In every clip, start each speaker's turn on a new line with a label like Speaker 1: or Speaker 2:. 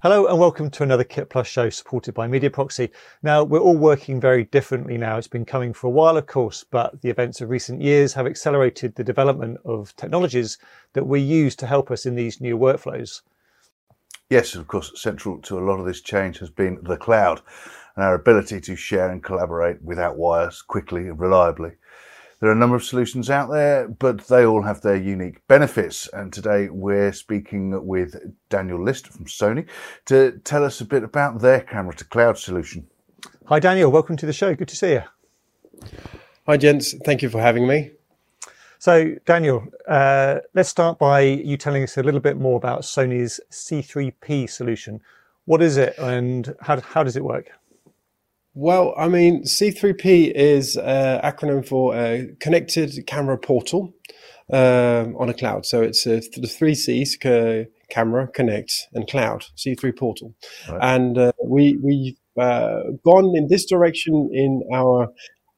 Speaker 1: Hello and welcome to another Kit Plus show supported by Media Proxy. Now, we're all working very differently now. It's been coming for a while, of course, but the events of recent years have accelerated the development of technologies that we use to help us in these new workflows.
Speaker 2: Yes, of course, central to a lot of this change has been the cloud and our ability to share and collaborate without wires quickly and reliably. There are a number of solutions out there, but they all have their unique benefits. And today we're speaking with Daniel Listh from Sony to tell us a bit about their camera to cloud solution.
Speaker 1: Hi, Daniel. Welcome to the show. Good to see you.
Speaker 3: Hi, gents. Thank you for having me.
Speaker 1: So, Daniel, uh, let's start by you telling us a little bit more about Sony's C3P solution. What is it and how, how does it work?
Speaker 3: Well, I mean, C3P is an acronym for a Connected Camera Portal um, on a cloud. So it's uh, the three C's: camera, connect, and cloud. C3 Portal, right. and uh, we we've uh, gone in this direction in our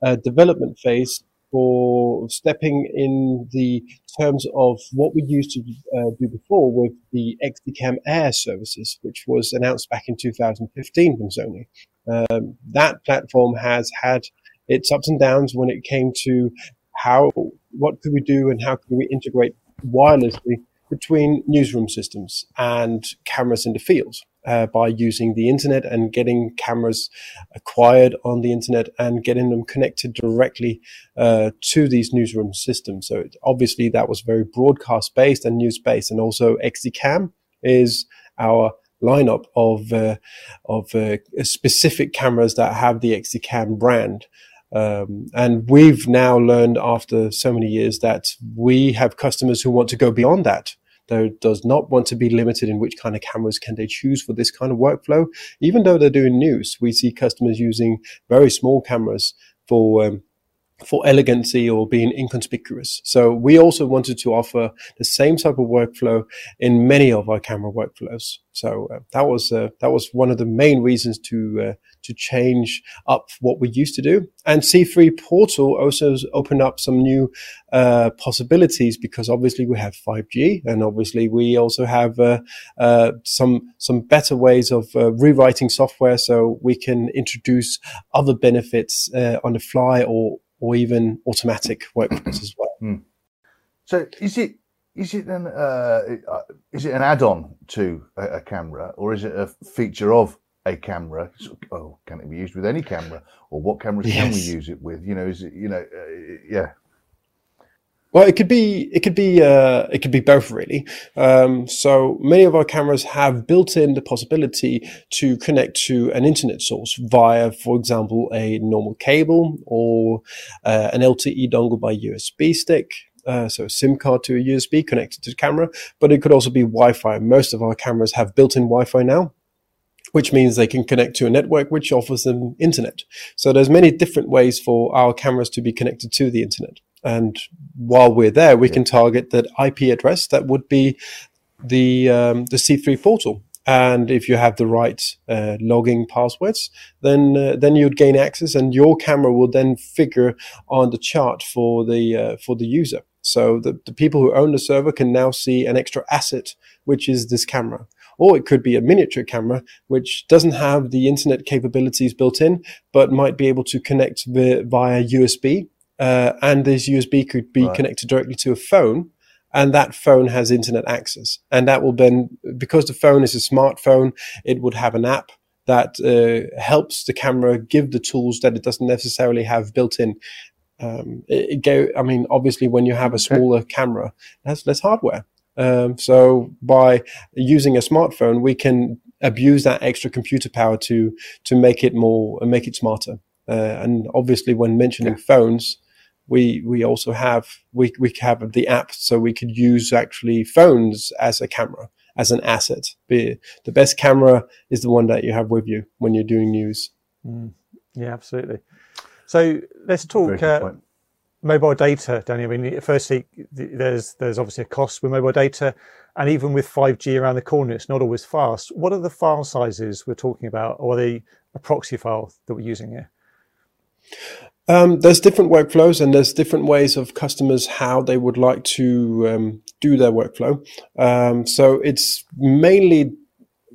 Speaker 3: uh, development phase for stepping in the terms of what we used to uh, do before with the XDCAM Air services, which was announced back in 2015 from Sony. Um, that platform has had its ups and downs when it came to how, what could we do and how could we integrate wirelessly between newsroom systems and cameras in the field uh, by using the internet and getting cameras acquired on the internet and getting them connected directly uh, to these newsroom systems. So it, obviously that was very broadcast based and news based, and also XDCAM is our lineup of uh, of uh, specific cameras that have the XDCAM brand. Um, and we've now learned after so many years that we have customers who want to go beyond that. They does not want to be limited in which kind of cameras can they choose for this kind of workflow. Even though they're doing news, we see customers using very small cameras for um, for elegancy or being inconspicuous. So we also wanted to offer the same type of workflow in many of our camera workflows. So uh, that was uh, that was one of the main reasons to uh, to change up what we used to do. And C3 Portal also opened up some new uh, possibilities because obviously we have 5G, and obviously we also have uh, uh, some some better ways of rewriting software, so we can introduce other benefits on the fly or or even automatic workflows as well.
Speaker 2: Hmm. So is it is it an uh, uh, is it an add-on to a, a, camera or is it a feature of a camera? Oh, can it be used with any camera, or what cameras yes. can we use it with? You know, is it you know, uh, yeah.
Speaker 3: Well, it could be it could be uh, it could be both really. Um, so many of our cameras have built in the possibility to connect to an internet source via, for example, a normal cable or uh, an LTE dongle by USB stick. Uh, so a SIM card to a USB connected to the camera, but it could also be Wi-Fi. Most of our cameras have built-in Wi-Fi now which means they can connect to a network which offers them internet. So there's many different ways for our cameras to be connected to the internet. And while we're there, we yeah. can target that IP address that would be the um, the C3 portal. And if you have the right uh, logging passwords, then uh, then you'd gain access, and your camera will then figure on the chart for the uh, for the user. So the, the people who own the server can now see an extra asset, which is this camera. Or it could be a miniature camera, which doesn't have the internet capabilities built in, but might be able to connect via USB uh, and this USB could be right. connected directly to a phone, and that phone has internet access. And that will then, because the phone is a smartphone, it would have an app that uh, helps the camera give the tools that it doesn't necessarily have built in. Um, it, it go, I mean, obviously, when you have a smaller okay. camera, has less hardware. Um, so by using a smartphone, we can abuse that extra computer power to to make it more make it smarter. Uh, and obviously, when mentioning yeah. phones, we we also have we we have the app so we could use actually phones as a camera as an asset. Be the best camera is the one that you have with you when you're doing news.
Speaker 1: Mm. Yeah, absolutely. So let's talk uh, mobile data, Daniel. I mean, firstly, there's there's obviously a cost with mobile data, and even with 5G around the corner, it's not always fast. What are the file sizes we're talking about, or the a proxy file that we're using here?
Speaker 3: Um, there's different workflows and there's different ways of customers how they would like to um, do their workflow. Um, so it's mainly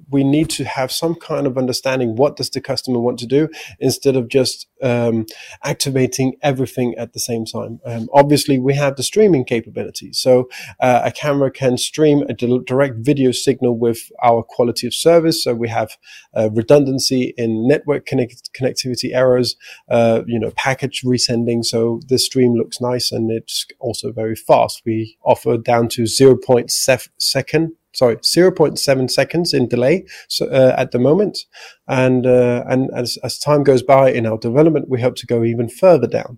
Speaker 3: we need to have some kind of understanding what does the customer want to do instead of just um, activating everything at the same time. Um, obviously, we have the streaming capability, so uh, a camera can stream a direct video signal with our quality of service. So we have uh, redundancy in network connect- connectivity errors, uh, you know, package resending. So the stream looks nice and it's also very fast. We offer down to 0.7 second sorry, 0.7 seconds in delay so, uh, at the moment. And, uh, and as, as time goes by in our development, we hope to go even further down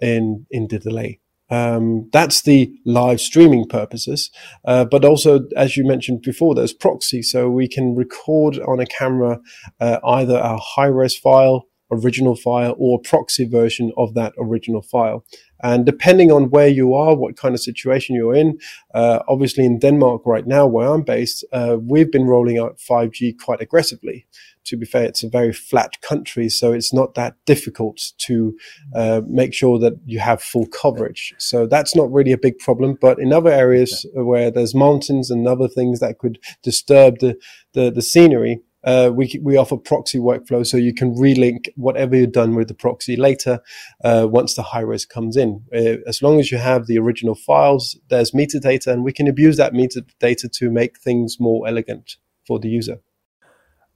Speaker 3: in, in the delay. Um, that's the live streaming purposes. Uh, but also, as you mentioned before, there's proxy. So we can record on a camera uh, either a high res file, original file, or proxy version of that original file. And depending on where you are, what kind of situation you're in, uh, obviously in Denmark right now, where I'm based, uh, we've been rolling out 5G quite aggressively. To be fair, it's a very flat country, so it's not that difficult to uh, make sure that you have full coverage. So that's not really a big problem. But in other areas where there's mountains and other things that could disturb the, the, the scenery, uh, we we offer proxy workflow, so you can relink whatever you've done with the proxy later uh, once the high res comes in. Uh, as long as you have the original files, there's metadata, and we can abuse that metadata to make things more elegant for the user.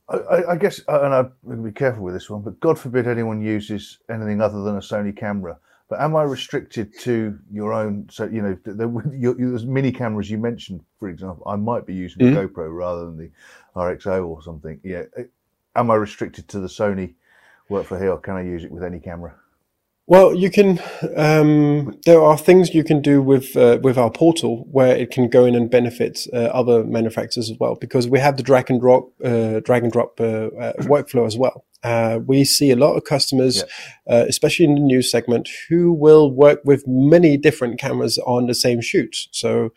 Speaker 2: I, I guess, and I'm going to be careful with this one, but God forbid anyone uses anything other than a Sony camera. But am I restricted to your own? So you know, the, your, your, mini cameras you mentioned, for example. I might be using mm-hmm. a GoPro rather than the RX0 or something. Yeah. Uh, am I restricted to the Sony work for here, or can I use it with any camera?
Speaker 3: Well, you can. Um, there are things you can do with uh, with our portal where it can go in and benefit uh, other manufacturers as well, because we have the drag and drop uh, drag and drop uh, uh, workflow as well. Uh, we see a lot of customers, yeah. especially in the news segment, who will work with many different cameras on the same shoot. So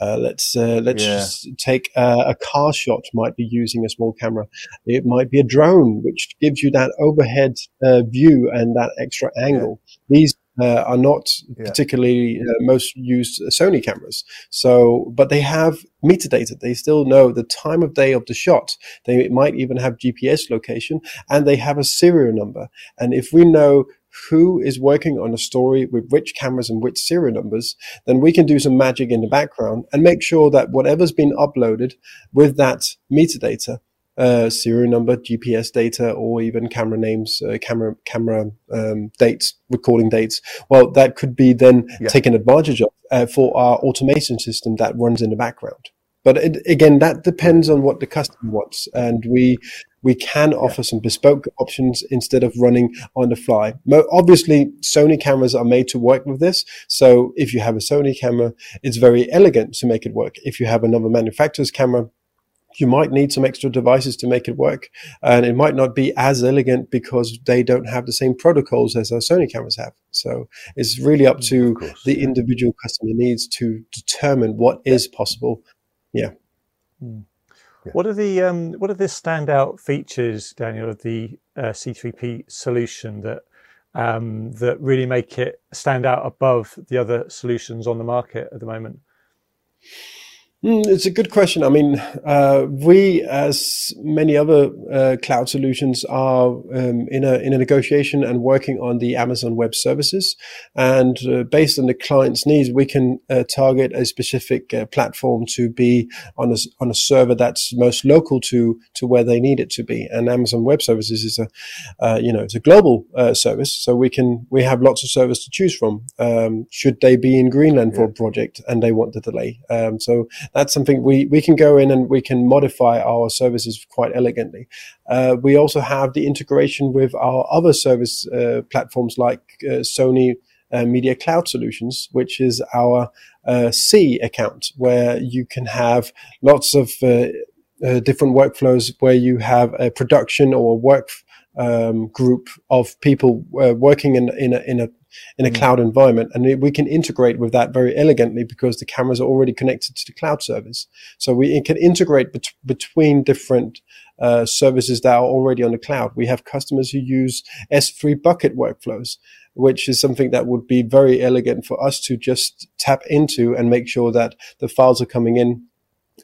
Speaker 3: uh, let's uh, let's yeah. take uh, a car shot. Might be using a small camera. It might be a drone, which gives you that overhead uh, view and that extra angle. Yeah. These uh, are not yeah. particularly uh, most used Sony cameras. So, but they have metadata. They still know the time of day of the shot. They might even have GPS location and they have a serial number. And if we know who is working on a story with which cameras and which serial numbers, then we can do some magic in the background and make sure that whatever's been uploaded with that metadata, uh, serial number, GPS data, or even camera names, uh, camera camera um, dates, recording dates. Well, that could be then yeah. taken advantage of uh, for our automation system that runs in the background. But it, again, that depends on what the customer wants, and we we can offer some bespoke options instead of running on the fly. Obviously, Sony cameras are made to work with this. So if you have a Sony camera, it's very elegant to make it work. If you have another manufacturer's camera, you might need some extra devices to make it work. And it might not be as elegant because they don't have the same protocols as our Sony cameras have. So it's really up mm, to course, the yeah. individual customer needs to determine what is possible yeah.
Speaker 1: Mm. yeah. What are the um, what are the standout features, Daniel, of the uh, C3P solution that um, that really make it stand out above the other solutions on the market at the moment?
Speaker 3: Mm, it's a good question. I mean, uh, we, as many other uh, cloud solutions, are um, in a in a negotiation and working on the Amazon Web Services. And uh, based on the client's needs, we can uh, target a specific uh, platform to be on a on a server that's most local to to where they need it to be. And Amazon Web Services is a uh, you know it's a global service, so we can we have lots of servers to choose from. Um, should they be in Greenland yeah. for a project and they want the delay, um, so that's something we, we can go in and we can modify our services quite elegantly. Uh, we also have the integration with our other service uh, platforms like uh, Sony uh, Media Cloud Solutions, which is our uh, C account, where you can have lots of uh, different workflows where you have a production or work um, group of people working in, in a, in a in a mm. cloud environment. And we can integrate with that very elegantly because the cameras are already connected to the cloud service. So we can integrate bet- between different uh, services that are already on the cloud. We have customers who use S3 bucket workflows, which is something that would be very elegant for us to just tap into and make sure that the files are coming in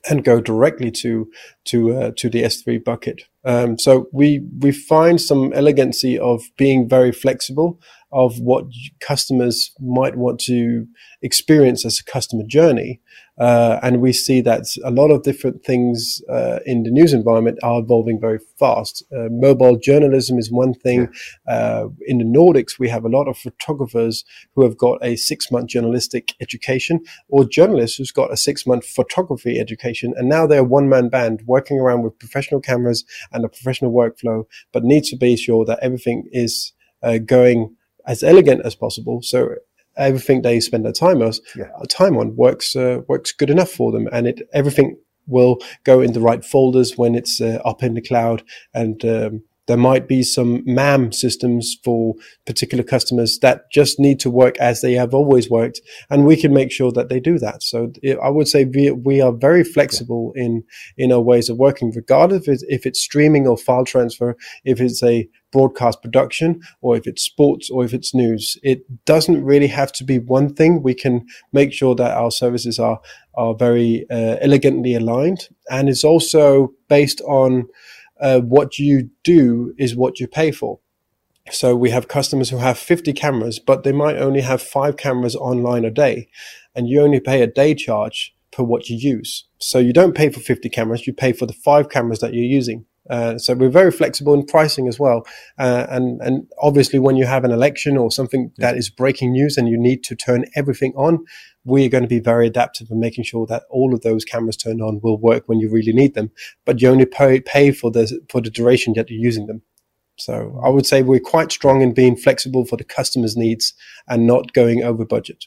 Speaker 3: and go directly to to uh, to the S3 bucket. Um, so we we find some elegancy of being very flexible of what customers might want to experience as a customer journey. Uh, and we see that a lot of different things uh, in the news environment are evolving very fast. Uh, mobile journalism is one thing. Uh, in the Nordics, we have a lot of photographers who have got a six month journalistic education or journalists who's got a six month photography education. And now they're one man band working around with professional cameras and a professional workflow, but need to be sure that everything is uh, going as elegant as possible. So everything they spend their time on, yeah. time on works uh, works good enough for them, and it everything will go in the right folders when it's uh, up in the cloud and um, there might be some MAM systems for particular customers that just need to work as they have always worked, and we can make sure that they do that. So I would say we, we are very flexible yeah. in in our ways of working, regardless if it's, if it's streaming or file transfer, if it's a broadcast production, or if it's sports, or if it's news. It doesn't really have to be one thing. We can make sure that our services are are very uh, elegantly aligned, and it's also based on uh, what you do is what you pay for. So we have customers who have 50 cameras, but they might only have five cameras online a day, and you only pay a day charge per what you use. So you don't pay for 50 cameras, you pay for the five cameras that you're using. Uh, so we're very flexible in pricing as well. Uh, and, and obviously when you have an election or something that is breaking news and you need to turn everything on, we are going to be very adaptive in making sure that all of those cameras turned on will work when you really need them. But you only pay, pay for the, for the duration that you're using them. So I would say we're quite strong in being flexible for the customer's needs and not going over budget.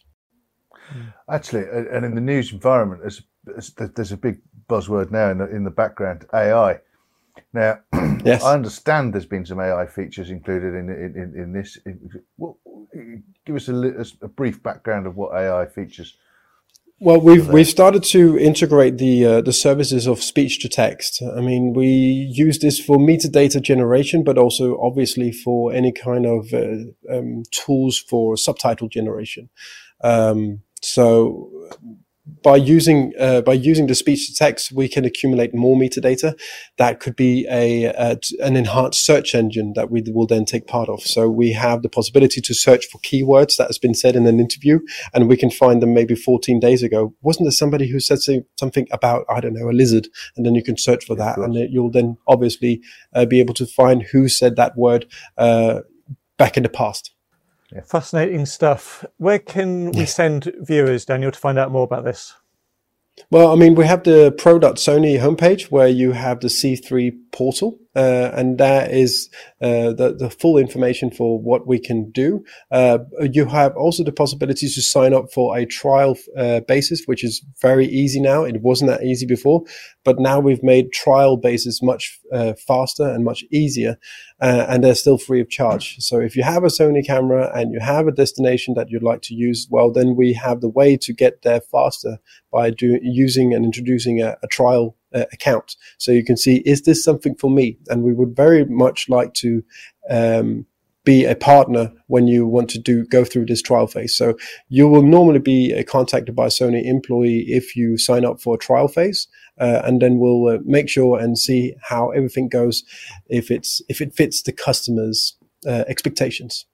Speaker 2: Actually, and in the news environment, there's, there's a big buzzword now in the, in the background, AI. Now, yes. I understand there's been some AI features included in in, in, this. Well, give us a, a, brief background of what AI features.
Speaker 3: Well, we've we've started to integrate the uh, the services of speech to text. I mean, we use this for metadata generation, but also obviously for any kind of uh, um, tools for subtitle generation. Um, so by using uh, by using the speech to text, we can accumulate more metadata. That could be a, a, an enhanced search engine that we will then take part of. So we have the possibility to search for keywords that has been said in an interview, and we can find them maybe 14 days ago. Wasn't there somebody who said something about I don't know a lizard, and then you can search for that, and you'll then obviously uh, be able to find who said that word uh, back in the past.
Speaker 1: Yeah. Fascinating stuff. Where can we send viewers, Daniel, to find out more about this?
Speaker 3: Well, I mean, we have the pro.sony homepage where you have the C3 portal, uh, and that is uh, the, the full information for what we can do. Uh, you have also the possibility to sign up for a trial uh, basis, which is very easy now. It wasn't that easy before, but now we've made trial basis much uh, faster and much easier, uh, and they're still free of charge. So if you have a Sony camera and you have a destination that you'd like to use, well, then we have the way to get there faster by doing using and introducing a, a trial uh, account. So you can see, is this something for me? And we would very much like to um, be a partner when you want to do go through this trial phase. So you will normally be uh, contacted by a Sony employee if you sign up for a trial phase, uh, and then we'll uh, make sure and see how everything goes, if it's if it fits the customer's uh, expectations.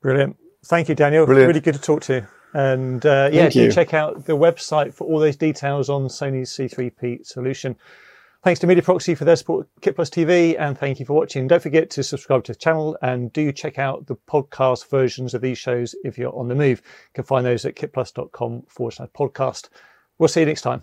Speaker 1: Brilliant. Thank you, Daniel. Brilliant. Really good to talk to you. And uh, yeah, do check out the website for all those details on Sony's C3P solution. Thanks to MediaProxy for their support Kit Plus TV, and thank you for watching. Don't forget to subscribe to the channel and do check out the podcast versions of these shows if you're on the move. You can find those at kitplus.com forward slash podcast. We'll see you next time.